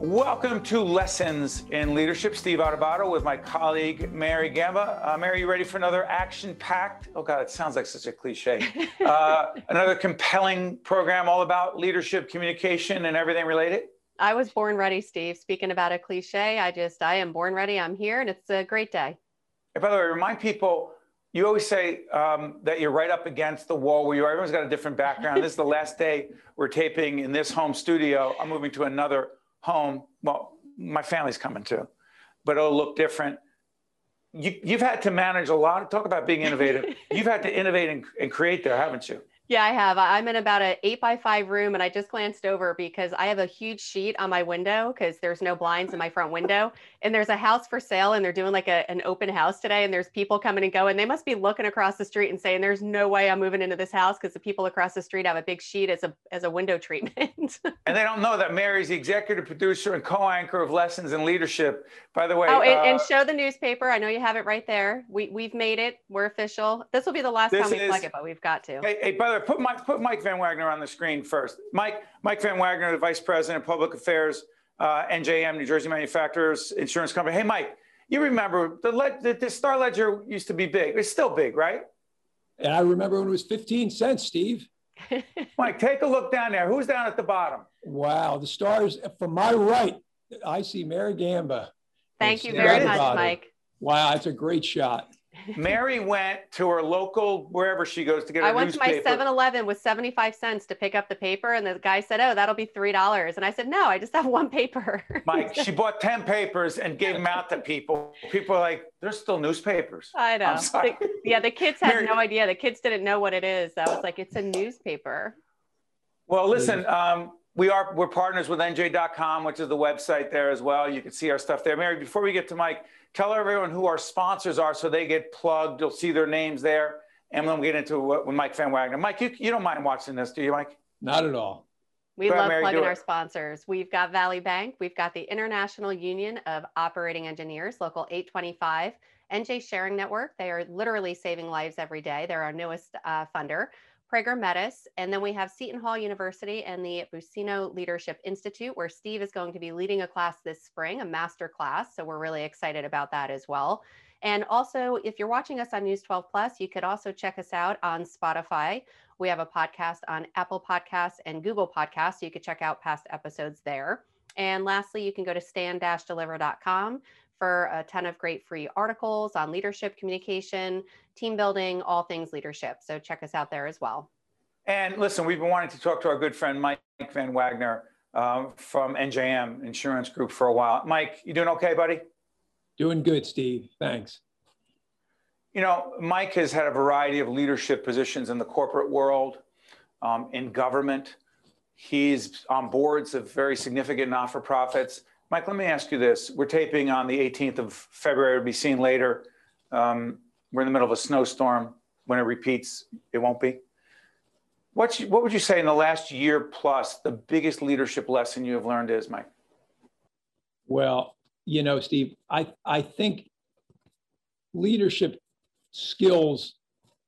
Welcome to Lessons in Leadership. Steve Adubato with my colleague Mary Gamba. Uh, Mary, you ready for another action-packed? Oh God, it sounds like such a cliche. Uh, another compelling program all about leadership, communication, and everything related. I was born ready, Steve. Speaking about a cliche, I just I am born ready. I'm here, and it's a great day. And by the way, remind people. You always say um, that you're right up against the wall where you are. Everyone's got a different background. this is the last day we're taping in this home studio. I'm moving to another home, well, my family's coming too, but it'll look different. You, have had to manage a lot. Talk about being innovative. you've had to innovate and, and create there, haven't you? Yeah, I have. I'm in about an eight by five room, and I just glanced over because I have a huge sheet on my window because there's no blinds in my front window. And there's a house for sale, and they're doing like a, an open house today, and there's people coming and going. They must be looking across the street and saying, "There's no way I'm moving into this house because the people across the street have a big sheet as a as a window treatment." and they don't know that Mary's the executive producer and co-anchor of Lessons in Leadership. By the way, oh, and, uh, and show the newspaper. I know you have it right there. We we've made it. We're official. This will be the last time we is, plug it, but we've got to. Hey, hey by the way, put Mike put Mike Van Wagner on the screen first. Mike Mike Van Wagner, the Vice President of Public Affairs, uh, NJM, New Jersey Manufacturers Insurance Company. Hey, Mike, you remember the, the, the Star Ledger used to be big. It's still big, right? And I remember when it was 15 cents, Steve. Mike, take a look down there. Who's down at the bottom? Wow, the stars from my right. I see Mary Gamba. Thank you very much, Mike. Wow, that's a great shot. Mary went to her local wherever she goes to get. I went newspaper. to my 7-Eleven with 75 cents to pick up the paper, and the guy said, "Oh, that'll be three dollars." And I said, "No, I just have one paper." Mike, she bought 10 papers and gave them out to people. People are like, "There's still newspapers." I know. The, yeah, the kids had Mary, no idea. The kids didn't know what it is. I was like, "It's a newspaper." Well, listen. Um, we are we're partners with NJ.com, which is the website there as well. You can see our stuff there. Mary, before we get to Mike tell everyone who our sponsors are so they get plugged. You'll see their names there. And then we get into what with Mike Van Wagner. Mike, you, you don't mind watching this, do you, Mike? Not at all. We Go love ahead, Mary, plugging our sponsors. We've got Valley Bank. We've got the International Union of Operating Engineers, Local 825. NJ Sharing Network. They are literally saving lives every day. They're our newest uh, funder. Prager Metis, and then we have Seton Hall University and the Buccino Leadership Institute, where Steve is going to be leading a class this spring, a master class. So we're really excited about that as well. And also, if you're watching us on News 12 Plus, you could also check us out on Spotify. We have a podcast on Apple Podcasts and Google Podcasts. So you could check out past episodes there. And lastly, you can go to stand-deliver.com for a ton of great free articles on leadership, communication, team building, all things leadership. So check us out there as well. And listen, we've been wanting to talk to our good friend Mike Van Wagner um, from NJM Insurance Group for a while. Mike, you doing okay, buddy? Doing good, Steve. Thanks. You know, Mike has had a variety of leadership positions in the corporate world, um, in government. He's on boards of very significant not for profits. Mike, let me ask you this. We're taping on the 18th of February, to be seen later. Um, we're in the middle of a snowstorm. When it repeats, it won't be. What's, what would you say in the last year plus the biggest leadership lesson you have learned is, Mike? Well, you know, Steve, I, I think leadership skills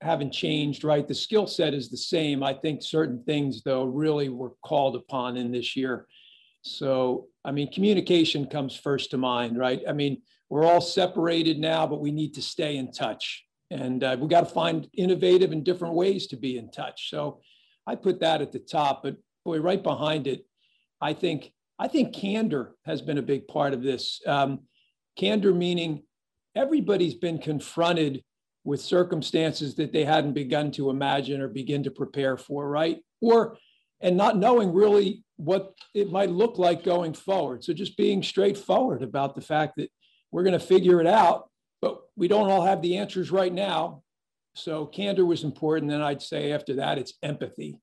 haven't changed, right? The skill set is the same. I think certain things, though, really were called upon in this year. So, I mean, communication comes first to mind, right? I mean, we're all separated now, but we need to stay in touch. And uh, we got to find innovative and different ways to be in touch. So I put that at the top, but boy, right behind it, I think I think candor has been a big part of this. Um, candor meaning everybody's been confronted with circumstances that they hadn't begun to imagine or begin to prepare for, right? Or and not knowing really what it might look like going forward. So just being straightforward about the fact that we're going to figure it out, but we don't all have the answers right now. So candor was important. Then I'd say after that, it's empathy.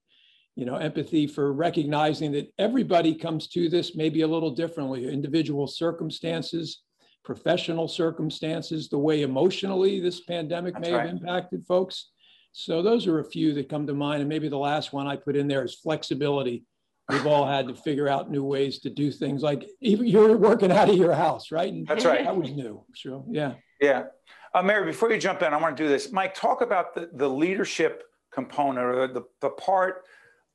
You know, empathy for recognizing that everybody comes to this maybe a little differently, individual circumstances, professional circumstances, the way emotionally this pandemic That's may right. have impacted folks. So those are a few that come to mind. And maybe the last one I put in there is flexibility. We've all had to figure out new ways to do things like even you're working out of your house, right? And That's right. That was new. Sure. Yeah. Yeah. Uh, Mary, before you jump in, I want to do this. Mike, talk about the, the leadership component or the, the part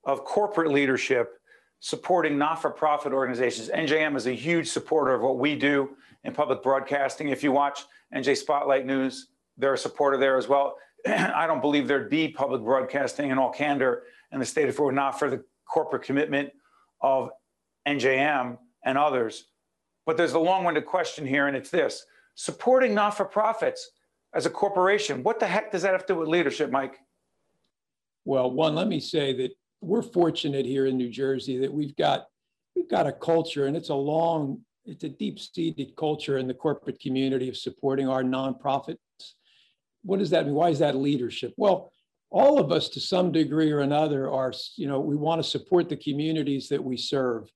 of corporate leadership supporting not-for-profit organizations. NJM is a huge supporter of what we do in public broadcasting. If you watch NJ Spotlight News, they're a supporter there as well. I don't believe there'd be public broadcasting in all candor in the state if it were not for the corporate commitment of NJM and others. But there's a long-winded question here, and it's this: supporting not-for-profits as a corporation. What the heck does that have to do with leadership, Mike? Well, one, let me say that we're fortunate here in New Jersey that we've got we've got a culture, and it's a long, it's a deep-seated culture in the corporate community of supporting our nonprofits. What does that mean? Why is that leadership? Well, all of us to some degree or another are, you know, we want to support the communities that we serve.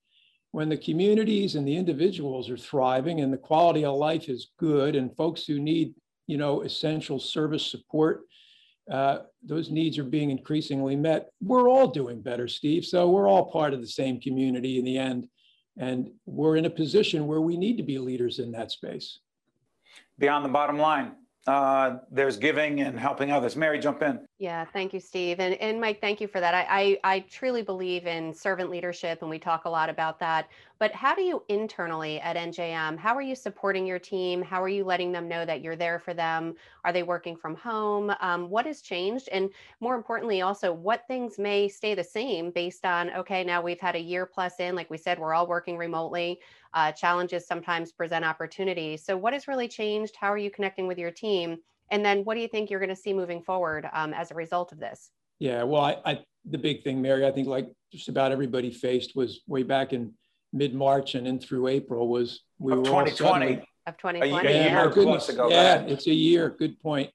When the communities and the individuals are thriving and the quality of life is good and folks who need, you know, essential service support uh, those needs are being increasingly met. We're all doing better, Steve. So we're all part of the same community in the end. And we're in a position where we need to be leaders in that space. Beyond the bottom line, uh, there's giving and helping others. Mary, jump in. Yeah, thank you, Steve. And, and Mike, thank you for that. I, I, I truly believe in servant leadership, and we talk a lot about that. But how do you internally at NJM, how are you supporting your team? How are you letting them know that you're there for them? Are they working from home? Um, what has changed? And more importantly, also, what things may stay the same based on, okay, now we've had a year plus in, like we said, we're all working remotely. Uh, challenges sometimes present opportunities. So, what has really changed? How are you connecting with your team? And then, what do you think you're going to see moving forward um, as a result of this? Yeah, well, I, I, the big thing, Mary, I think like just about everybody faced was way back in mid March and in through April was we of were 2020 of 2020. Yeah, yeah. goodness. Ago, yeah it's a year. Good point.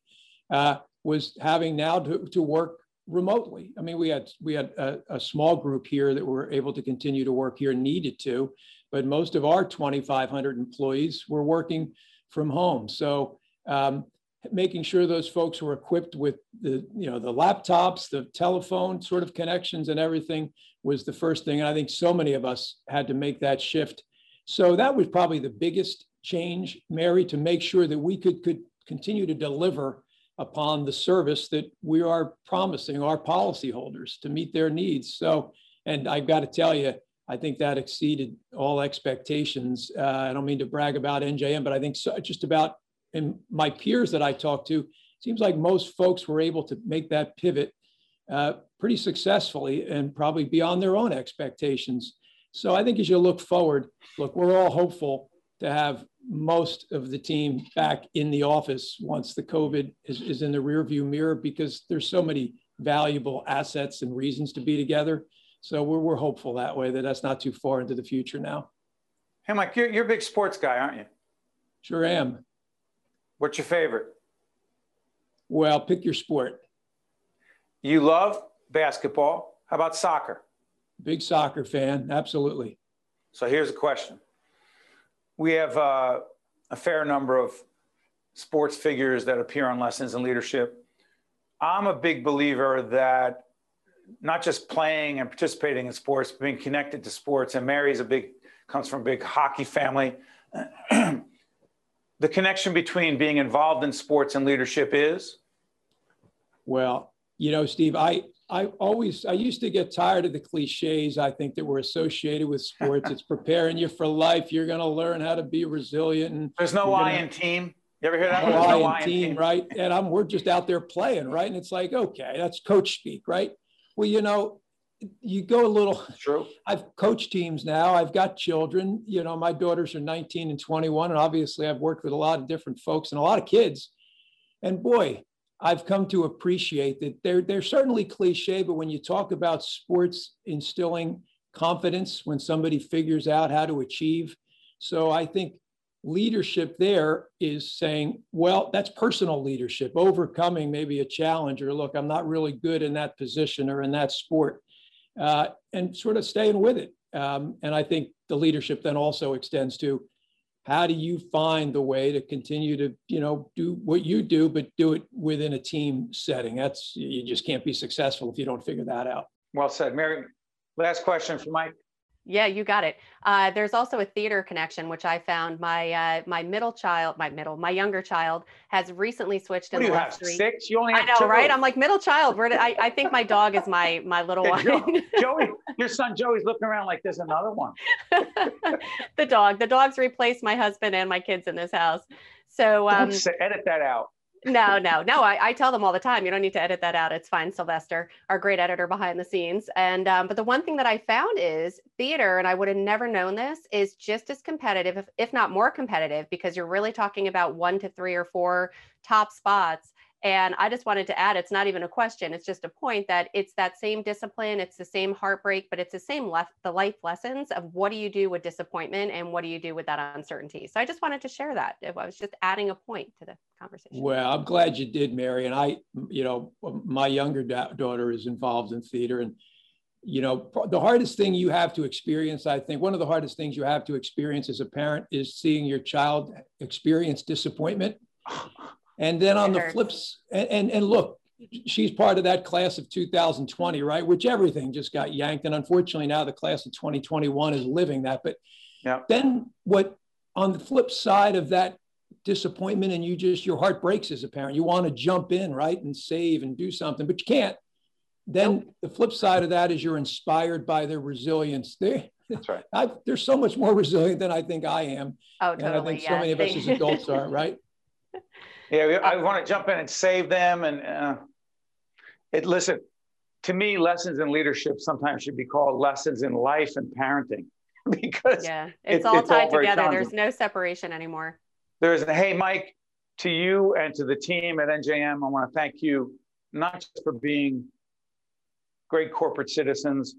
Uh, was having now to, to work remotely. I mean, we had we had a, a, small group here that were able to continue to work here, needed to, but most of our 2,500 employees were working from home. So um, making sure those folks were equipped with the you know the laptops, the telephone sort of connections, and everything was the first thing. And I think so many of us had to make that shift. So that was probably the biggest change, Mary, to make sure that we could could continue to deliver upon the service that we are promising our policyholders to meet their needs. So, and I've got to tell you, I think that exceeded all expectations. Uh, I don't mean to brag about NJM, but I think so, just about and my peers that I talked to, seems like most folks were able to make that pivot uh, pretty successfully and probably beyond their own expectations. So I think as you look forward, look, we're all hopeful to have most of the team back in the office once the COVID is, is in the rearview mirror because there's so many valuable assets and reasons to be together. So we're, we're hopeful that way that that's not too far into the future now. Hey, Mike, you're, you're a big sports guy, aren't you? Sure am. What's your favorite? Well, pick your sport. You love basketball. How about soccer? Big soccer fan, absolutely. So here's a question. We have uh, a fair number of sports figures that appear on Lessons in Leadership. I'm a big believer that not just playing and participating in sports, but being connected to sports. And Mary's a big, comes from a big hockey family. the connection between being involved in sports and leadership is? Well, you know, Steve, I I always I used to get tired of the cliches I think that were associated with sports. it's preparing you for life. You're going to learn how to be resilient. There's no I in team. You ever hear that? No, no I in team, team, right? And I'm we're just out there playing, right? And it's like, okay, that's coach speak, right? Well, you know, you go a little true. I've coached teams now. I've got children. You know my daughters are 19 and 21 and obviously i've worked with a lot of different folks and a lot of kids. And boy i've come to appreciate that they're they're certainly cliche but when you talk about sports instilling confidence when somebody figures out how to achieve so i think leadership there is saying well that's personal leadership overcoming maybe a challenge or look i'm not really good in that position or in that sport uh, and sort of staying with it. Um, and I think the leadership then also extends to how do you find the way to continue to you know do what you do but do it within a team setting? That's you just can't be successful if you don't figure that out. Well said. Mary last question for mike Yeah, you got it. Uh, there's also a theater connection, which I found. My uh, my middle child, my middle, my younger child, has recently switched What in do the you last have? three. Six? You only I have know, two? right? I'm like middle child. Where did I? I think my dog is my my little Yeah, one. Joey, your son Joey's looking around like there's another one. the dog. The dog's replaced my husband and my kids in this house. So um, edit that out. No, no, no. I, I tell them all the time, you don't need to edit that out. It's fine, Sylvester, our great editor behind the scenes. And um, but the one thing that I found is theater, and I would have never known this, is just as competitive, if, if not more competitive, because you're really talking about one to three or four top spots. And I just wanted to add, it's not even a question, it's just a point that it's that same discipline, it's the same heartbreak, but it's the same left the life lessons of what do you do with disappointment and what do you do with that uncertainty. So I just wanted to share that. I was just adding a point to the conversation. Well, I'm glad you did, Mary. And I, you know, my younger da- daughter is involved in theater. And, you know, the hardest thing you have to experience, I think, one of the hardest things you have to experience as a parent is seeing your child experience disappointment. And then on It the hurts. flips, and, and, and look, she's part of that class of 2020, right? Which everything just got yanked. And unfortunately, now the class of 2021 is living that. But Yeah. then what on the flip side of that disappointment and you just your heart breaks as a parent you want to jump in right and save and do something but you can't then the flip side of that is you're inspired by their resilience they That's right. I, they're so much more resilient than i think i am Oh, and i totally. think so many of us as adults are right Yeah, I want to jump in and save them. And uh, it listen to me, lessons in leadership sometimes should be called lessons in life and parenting because yeah, it- it's all it's tied very together. There's no separation anymore. there's hey, Mike, to you and to the team at NJM, I want to thank you not just for being great corporate citizens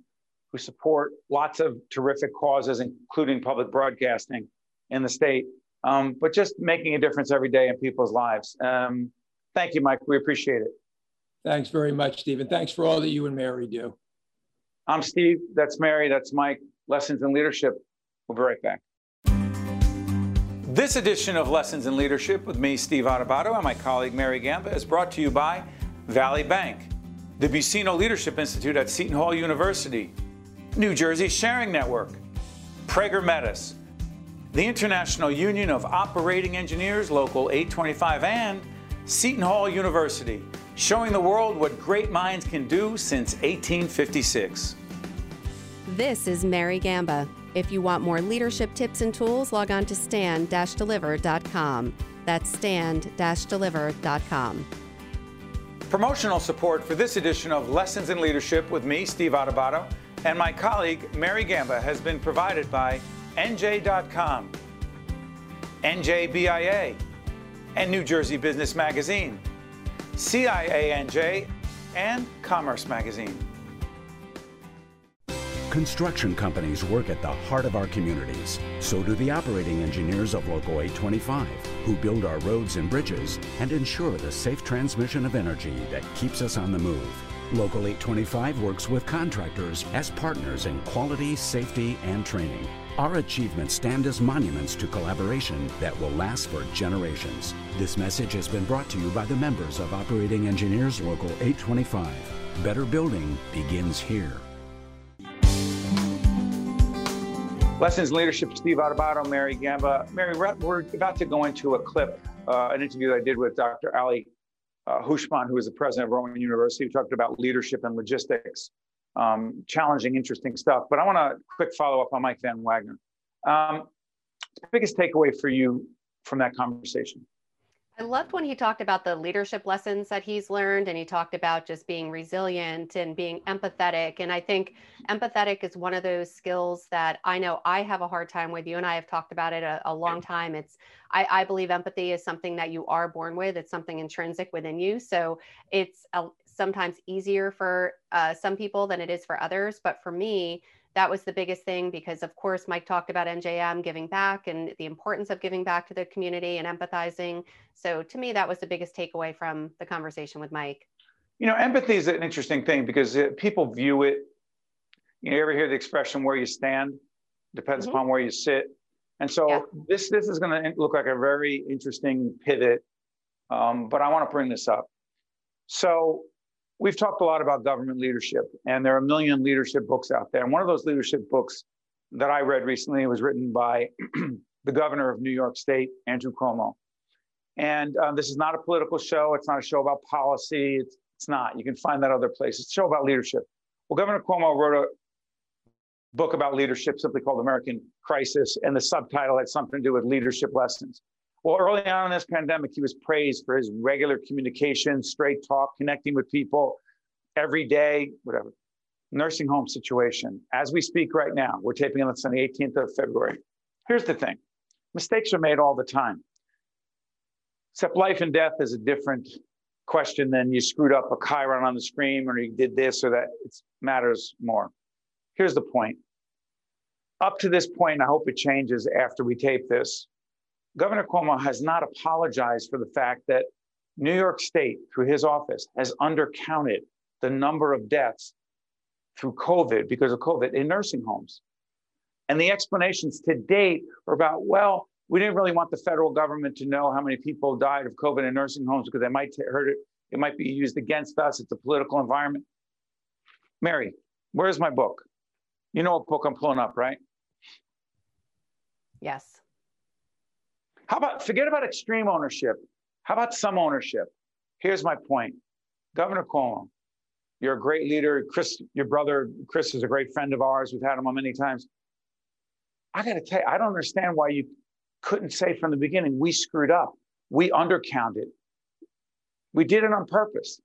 who support lots of terrific causes, including public broadcasting in the state, um, but just making a difference every day in people's lives. Um, thank you, Mike. We appreciate it. thanks very much stephen thanks for all that you and mary do I'm Steve. That's Mary. That's Mike. Lessons in Leadership. We'll be right back. This edition of Lessons in Leadership with me, Steve Adubato, and my colleague Mary Gamba is brought to you by Valley Bank, the Buccino Leadership Institute at Seton Hall University, New Jersey Sharing Network, Prager Metis, the International Union of Operating Engineers, Local 825, and Seton Hall University, showing the world what great minds can do since 1856. This is Mary Gamba. If you want more leadership tips and tools, log on to stand-deliver.com. That's stand-deliver.com. Promotional support for this edition of Lessons in Leadership with me, Steve Adubato, and my colleague, Mary Gamba, has been provided by NJ.com, NJBIA, and New Jersey Business Magazine, CIANJ, and Commerce Magazine. Construction companies work at the heart of our communities. So do the operating engineers of Local 825, who build our roads and bridges and ensure the safe transmission of energy that keeps us on the move. Local 825 works with contractors as partners in quality, safety, and training. Our achievements stand as monuments to collaboration that will last for generations. This message has been brought to you by the members of Operating Engineers Local 825. Better building begins here. Lessons in Leadership, Steve Adubato, Mary Gamba. Mary, we're about to go into a clip, uh, an interview that I did with Dr. Ali uh, Houshmand, who is the president of Rowan University, who talked about leadership and logistics. Um, challenging, interesting stuff. But I want a quick follow up on Mike Van Wagner. Um, biggest takeaway for you from that conversation? I loved when he talked about the leadership lessons that he's learned, and he talked about just being resilient and being empathetic. And I think empathetic is one of those skills that I know I have a hard time with. You and I have talked about it a, a long time. It's I, I believe empathy is something that you are born with. It's something intrinsic within you. So it's a, sometimes easier for uh, some people than it is for others. But for me, that was the biggest thing because of course mike talked about njm giving back and the importance of giving back to the community and empathizing so to me that was the biggest takeaway from the conversation with mike You know, empathy is an interesting thing because uh, people view it. You know, you ever hear the expression "where you stand" depends Mhm. upon where you sit, and so Yeah. this this is going to look like a very interesting pivot. Um, but I want to bring this up. So we've talked a lot about government leadership, and there are a million leadership books out there. And one of those leadership books that I read recently. Was written by the governor of New York State, Andrew Cuomo. And um, this is not a political show. It's not a show about policy. It's, it's not. You can find that other places. It's a show about leadership. Well, Governor Cuomo wrote a book about leadership simply called American Crisis, and the subtitle had something to do with leadership lessons. Well, early on in this pandemic, he was praised for his regular communication, straight talk, connecting with people every day, whatever. Nursing home situation. As we speak right now, we're taping this on the 18th of February. Here's the thing mistakes are made all the time. Except life and death is a different question than you screwed up a chyron on the screen or you did this or that. It matters more. Here's the point. Up to this point, I hope it changes after we tape this. Governor Cuomo has not apologized for the fact that New York State, through his office, has undercounted the number of deaths through COVID because of COVID in nursing homes. And the explanations to date are about, well, we didn't really want the federal government to know how many people died of COVID in nursing homes because they might hurt it. It might be used against us. It's a political environment. Mary, where's my book? You know what book I'm pulling up, right? Yes. How about forget about extreme ownership? How about some ownership? Here's my point. Governor Cuomo, you're a great leader. Chris, your brother, Chris, is a great friend of ours. We've had him on many times. I got to tell you, I don't understand why you couldn't say from the beginning, we screwed up. We undercounted. We did it on purpose.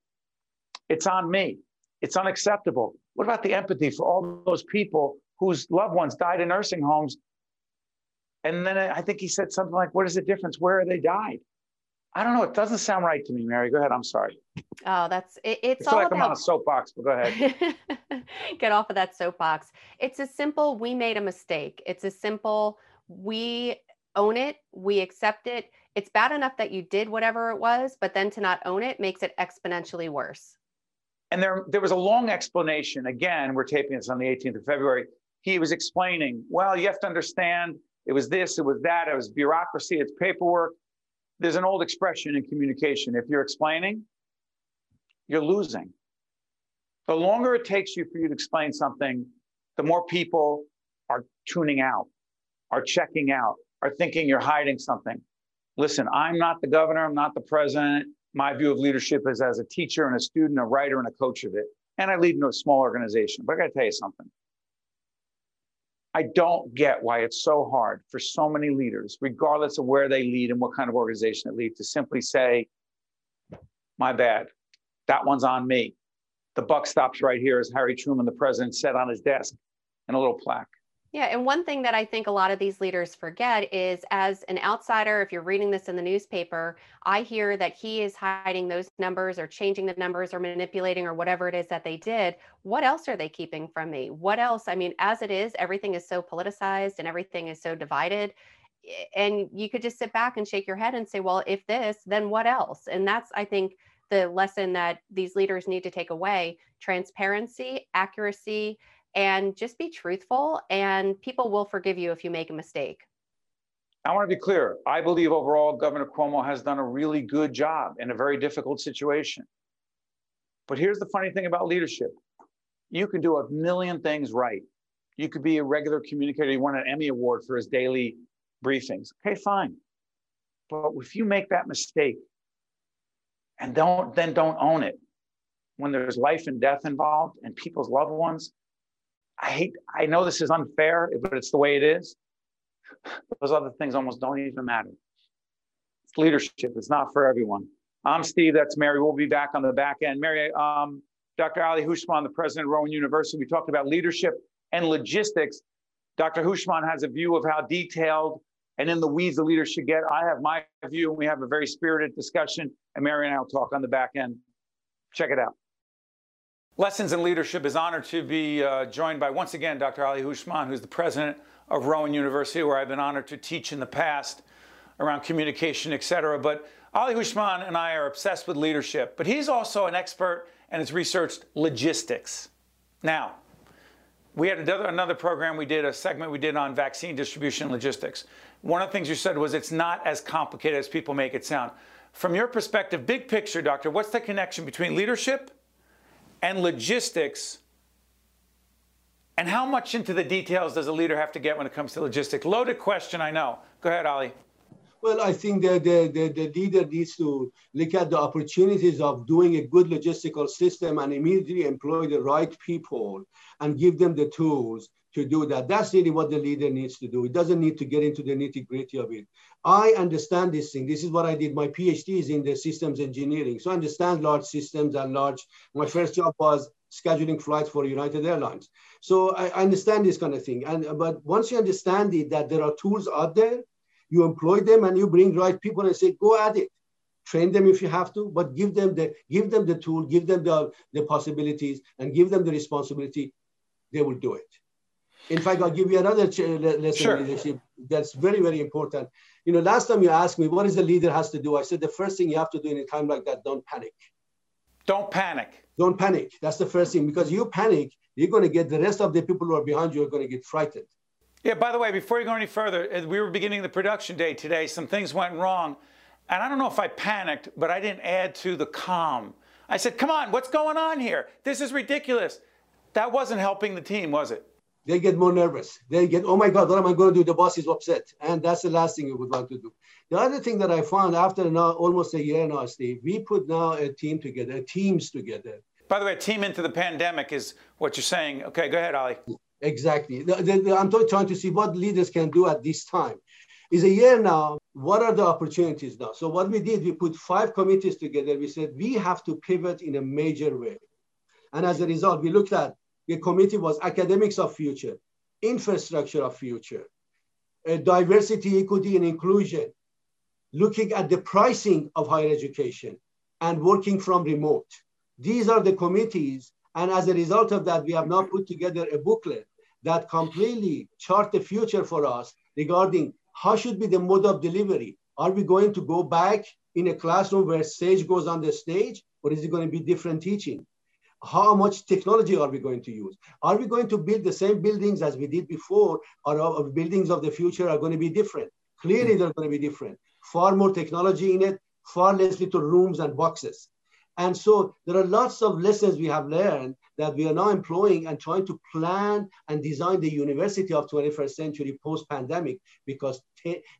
It's on me. It's unacceptable. What about the empathy for all those people whose loved ones died in nursing homes? And then I think he said something like, What is the difference? Where are they died? I don't know. It doesn't sound right to me, Mary. Go ahead. I'm sorry. Oh, that's it, it's I all like about. I'm on a soapbox, but go ahead. Get off of that soapbox. It's a simple. We made a mistake. It's a simple. We own it. We accept it. It's bad enough that you did whatever it was, but then to not own it makes it exponentially worse. And there, there was a long explanation. Again, we're taping this on the 18th of February. He was explaining, well, you have to understand it was this, it was that, it was bureaucracy, it's paperwork. There's an old expression in communication if you're explaining, you're losing. The longer it takes you for you to explain something, the more people are tuning out, are checking out, are thinking you're hiding something. Listen, I'm not the governor, I'm not the president my view of leadership is as a teacher and a student, a writer and a coach of it. And I lead in a small organization. But I got to tell you something. I don't get why it's so hard for so many leaders, regardless of where they lead and what kind of organization they lead, to simply say, my bad. That one's on me. The buck stops right here, as Harry Truman, the president, said on his desk in a little plaque. Yeah, and one thing that I think a lot of these leaders forget is as an outsider, if you're reading this in the newspaper, I hear that he is hiding those numbers or changing the numbers or manipulating or whatever it is that they did. What else are they keeping from me? What else? I mean, as it is, everything is so politicized and everything is so divided. Eh, and you could just sit back and shake your head and say, well, if this, then what else? And that's, I think, the lesson that these leaders need to take away transparency, accuracy, and just be truthful and people will forgive you if you make a mistake. I want to be clear. I believe overall Governor Cuomo has done a really good job in a very difficult situation. But here's the funny thing about leadership. You can do a million things right. You could be a regular communicator. You won an Emmy Award for his daily briefings. Okay, fine. But if you make that mistake and don't then don't own it, when there's life and death involved and people's loved ones, I hate, I know this is unfair, but it's the way it is. Those other things almost don't even matter. It's leadership, it's not for everyone. I'm Steve, that's Mary. We'll be back on the back end. Mary, um, Dr. Ali Houshmand, the president of Rowan University, we talked about leadership and logistics. Dr. Houshmand has a view of how detailed and in the weeds the leaders should get. I have my view, and we have a very spirited discussion, and Mary and I will talk on the back end. Check it out. Lessons in Leadership is honored to be uh, joined by, once again, Dr. Ali Houshmand, who's the president of Rowan University, where I've been honored to teach in the past around communication, et cetera. But Ali Houshmand and I are obsessed with leadership, but he's also an expert and has researched logistics. Now, we had another program we did, a segment we did on vaccine distribution logistics. One of the things you said was it's not as complicated as people make it sound. From your perspective, big picture, doctor, what's the connection between leadership and logistics And how much into the details does a leader have to get when it comes to logistics? Loaded question, I know. Go ahead, Ali. Well, I think the, the, the, the, leader needs to look at the opportunities of doing a good logistical system and immediately employ the right people and give them the tools to do that. That's really what the leader needs to do. It doesn't need to get into the nitty gritty of it. I understand this thing. This is what I did. My PhD is in the systems engineering. So I understand large systems and large, my first job was scheduling flights for United Airlines. So I, understand this kind of thing. And but once you understand it, that there are tools out there, you employ them and you bring right people and say, go at it. Train them if you have to, but give them the give them the tool, give them the, the possibilities, and give them the responsibility. They will do it. In fact, I'll give you another lesson sure. leadership that's very, very important. You know, last time you asked me, what is the leader has to do? I said, the first thing you have to do in a time like that, don't panic. Don't panic. Don't panic. That's the first thing because you panic, you're going to get the rest of the people who are behind you are going to get frightened. Yeah, by the way, before you go any further, uh, we were beginning the production day today. Some things went wrong. And I don't know if I panicked, but I didn't add to the calm. I said, come on, what's going on here? This is ridiculous. That wasn't helping the team, was it? They get more nervous. They get, oh my God, what am I going to do? The boss is upset. And that's the last thing you would want to do. The other thing that I found after now almost a year now, Steve, we put now a team together, teams together. By the way, team into the pandemic is what you're saying. Okay, go ahead, Ali. Exactly. The, the, the, I'm trying to see what leaders can do at this time. Is a year now. What are the opportunities now? So what we did, we put five committees together. We said we have to pivot in a major way. And as a result, we looked at the committee was academics of future, infrastructure of future, uh, diversity, equity, and inclusion, looking at the pricing of higher education and working from remote. These are the committees. And as a result of that, we have now put together a booklet that completely chart the future for us regarding how should be the mode of delivery. Are we going to go back in a classroom where sage goes on the stage, or is it going to be different teaching? How much technology are we going to use? Are we going to build the same buildings as we did before, or buildings of the future are going to be different? Clearly, they're going to be different. Far more technology in it, far less little rooms and boxes. And so there are lots of lessons we have learned that we are now employing and trying to plan and design the university of 21st century post-pandemic because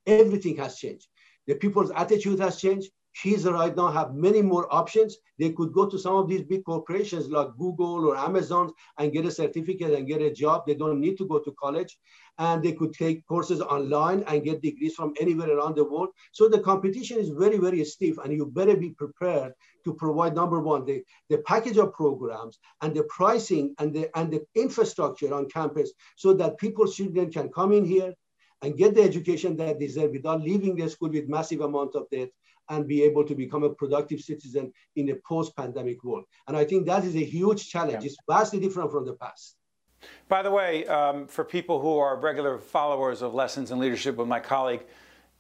everything has changed. The people's attitude has changed. Kids right now have many more options. They could go to some of these big corporations like Google or Amazon and get a certificate and get a job. They don't need to go to college. And they could take courses online and get degrees from anywhere around the world. So the competition is very, very stiff, and you better be prepared to provide number one, the, the package of programs and the pricing and the and the infrastructure on campus so that people, students can come in here and get the education that they deserve without leaving the school with massive amount of debt and be able to become a productive citizen in a post-pandemic world. And I think that is a huge challenge. Yeah. It's vastly different from the past. By the way, um, for people who are regular followers of Lessons in Leadership with my colleague,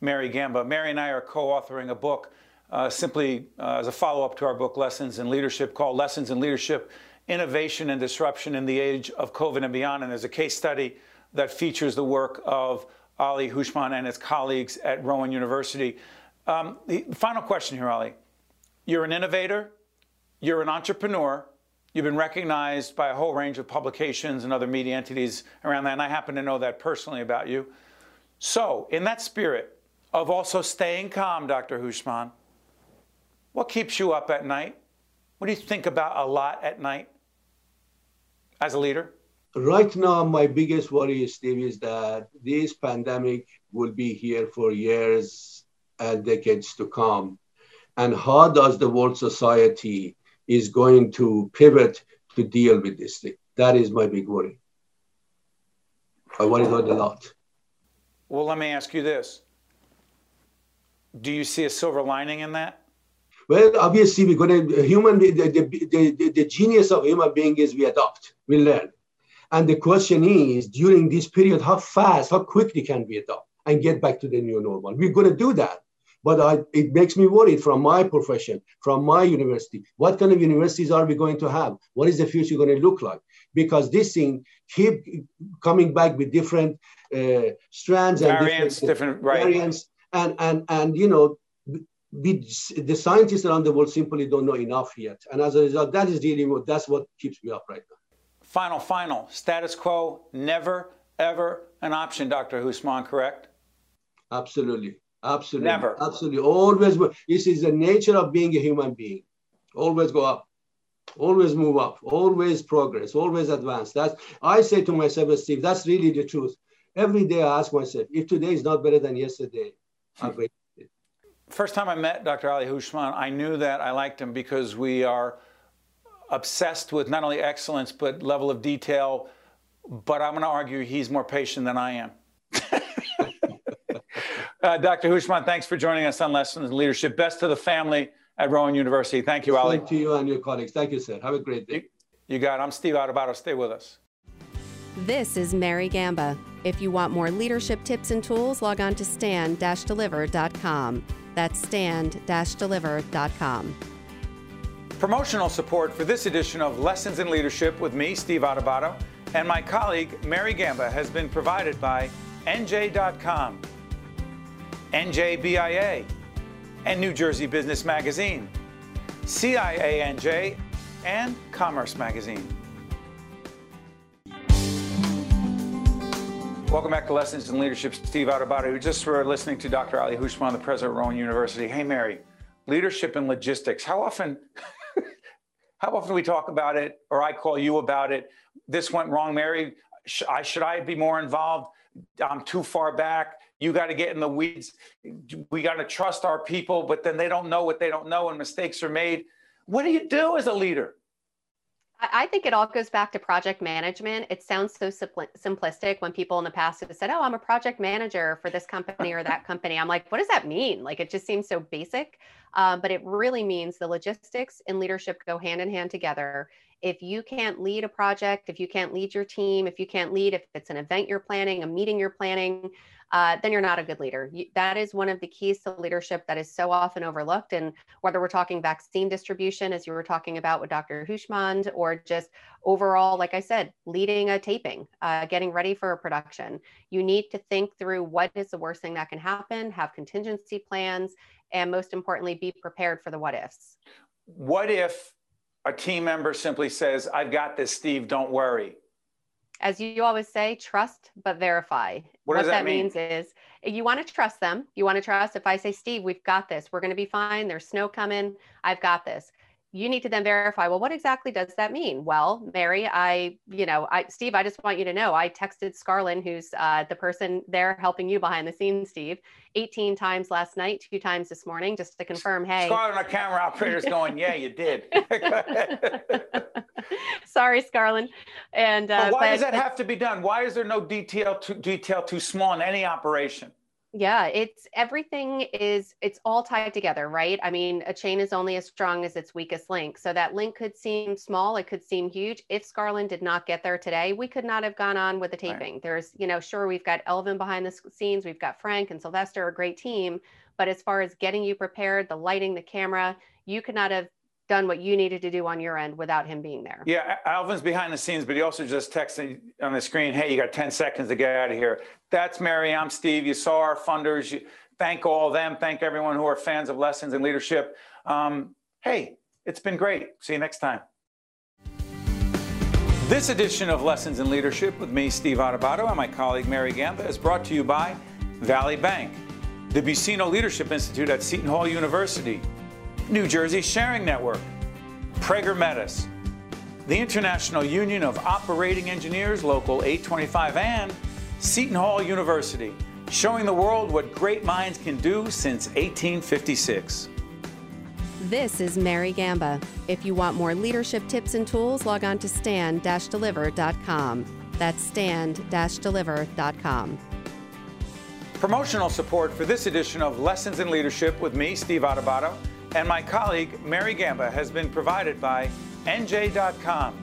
Mary Gamba, Mary and I are co-authoring a book uh, simply uh, as a follow-up to our book, Lessons in Leadership, called Lessons in Leadership, Innovation and Disruption in the Age of COVID and Beyond. And there's a case study that features the work of Ali Houshmand and his colleagues at Rowan University. Um, the final question here, Ali. You're an innovator, you're an entrepreneur, you've been recognized by a whole range of publications and other media entities around that, and I happen to know that personally about you. So, in that spirit of also staying calm, Dr. Houshmand, what keeps you up at night? What do you think about a lot at night as a leader? Right now, my biggest worry, Steve, is that this pandemic will be here for years and decades to come. And how does the world society is going to pivot to deal with this thing? That is my big worry. I worry about a lot. Well, let me ask you this. Do you see a silver lining in that? Well, obviously, we're going to, human, the, the, the, the genius of human being is we adopt, we learn. And the question is, during this period, how fast, how quickly can we adopt and get back to the new normal? We're going to do that. But I, it makes me worried from my profession, from my university. What kind of universities are we going to have? What is the future going to look like? Because this thing keep coming back with different uh, strands and variants, different, different right. variants, and and and you know, we, the scientists around the world simply don't know enough yet. And as a result, that is really what that's what keeps me up right now. Final, final. Status quo, never, ever an option, Dr. Houshmand, correct? Absolutely. Absolutely. Never. Absolutely. Always. This is the nature of being a human being. Always go up. Always move up. Always progress. Always advance. That's I say to myself, Steve, that's really the truth. Every day I ask myself, if today is not better than yesterday, I'm hmm. grateful. First time I met Dr. Ali Houshmand, I knew that I liked him because we are obsessed with not only excellence, but level of detail. But I'm going to argue he's more patient than I am. uh, Dr. Houshmand, thanks for joining us on Lessons in Leadership. Best to the family at Rowan University. Thank you, Ali. Thank you and your colleagues. Thank you, sir. Have a great day. You, you got it. I'm Steve Adubato. Stay with us. This is Mary Gamba. If you want more leadership tips and tools, log on to stand-deliver.com. That's stand-deliver.com. Promotional support for this edition of Lessons in Leadership with me, Steve Adubato, and my colleague, Mary Gamba, has been provided by NJ.com, NJBIA, and New Jersey Business Magazine, CIANJ, and Commerce Magazine. Welcome back to Lessons in Leadership. Steve Adubato, who just were listening to Dr. Ali Houshmand, the president of Rowan University. Hey, Mary, leadership and logistics. How often, how often do we talk about it, or I call you about it? This went wrong, Mary. Should I, should I be more involved? I'm too far back. You got to get in the weeds. We got to trust our people, but then they don't know what they don't know, and mistakes are made. What do you do as a leader? I think it all goes back to project management. It sounds so simplistic when people in the past have said, Oh, I'm a project manager for this company or that company. I'm like, what does that mean? Like, it just seems so basic. Um, but it really means the logistics and leadership go hand in hand together. If you can't lead a project, if you can't lead your team, if you can't lead, if it's an event you're planning, a meeting you're planning, uh, then you're not a good leader. You, that is one of the keys to leadership that is so often overlooked. And whether we're talking vaccine distribution, as you were talking about with Dr. Houshmand, or just overall, like I said, leading a taping, uh, getting ready for a production, you need to think through what is the worst thing that can happen, have contingency plans, and most importantly, be prepared for the what ifs. What if a team member simply says, I've got this, Steve, don't worry? as you always say, trust but verify. What, what that, that mean? means is you want to trust them. You want to trust if I say, Steve, we've got this. We're going to be fine. There's snow coming. I've got this you need to then verify well what exactly does that mean? Well mary i you know i steve i just want you to know i texted scarlin who's uh, the person there helping you behind the scenes steve 18 times last night two times this morning just to confirm hey. Scarlin our camera operator's going yeah you did. Sorry scarlin and uh, why but, does that have to be done? Why is there no detail too, detail too small in any operation yeah, it's everything is it's all tied together, right? I mean, a chain is only as strong as its weakest link. So that link could seem small, it could seem huge. If Scarlin did not get there today, we could not have gone on with the taping. Right. There's, you know, sure we've got Elvin behind the scenes, we've got Frank and Sylvester, a great team, but as far as getting you prepared, the lighting, the camera, you could not have done what you needed to do on your end without him being there. Yeah, Alvin's behind the scenes, but he also just texted on the screen, hey, you got 10 seconds to get out of here. That's Mary, I'm Steve. You saw our funders. You, thank all of them. Thank everyone who are fans of lessons in leadership. Um, hey, it's been great. See you next time. This edition of Lessons in Leadership with me, Steve Adubato, and my colleague Mary Gamba is brought to you by Valley Bank, the Buccino Leadership Institute at Seton Hall University, New Jersey Sharing Network, Prager Metis, the International Union of Operating Engineers, Local 825, and Seton Hall University, showing the world what great minds can do since 1856. This is Mary Gamba. If you want more leadership tips and tools, log on to stand-deliver.com. That's stand-deliver.com. Promotional support for this edition of Lessons in Leadership with me, Steve Adubato, and my colleague, Mary Gamba, has been provided by NJ.com,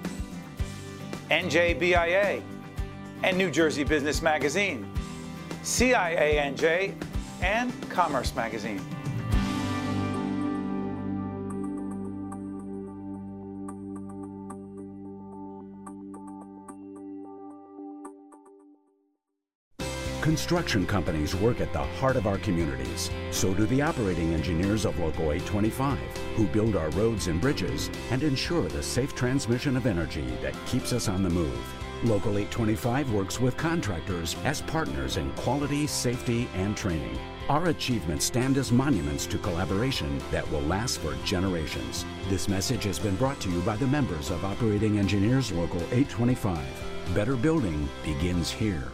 NJBIA, and New Jersey Business Magazine, CIANJ, and Commerce Magazine. Construction companies work at the heart of our communities. So do the operating engineers of Local 825, who build our roads and bridges and ensure the safe transmission of energy that keeps us on the move. Local 825 works with contractors as partners in quality, safety, and training. Our achievements stand as monuments to collaboration that will last for generations. This message has been brought to you by the members of Operating Engineers Local 825. Better building begins here.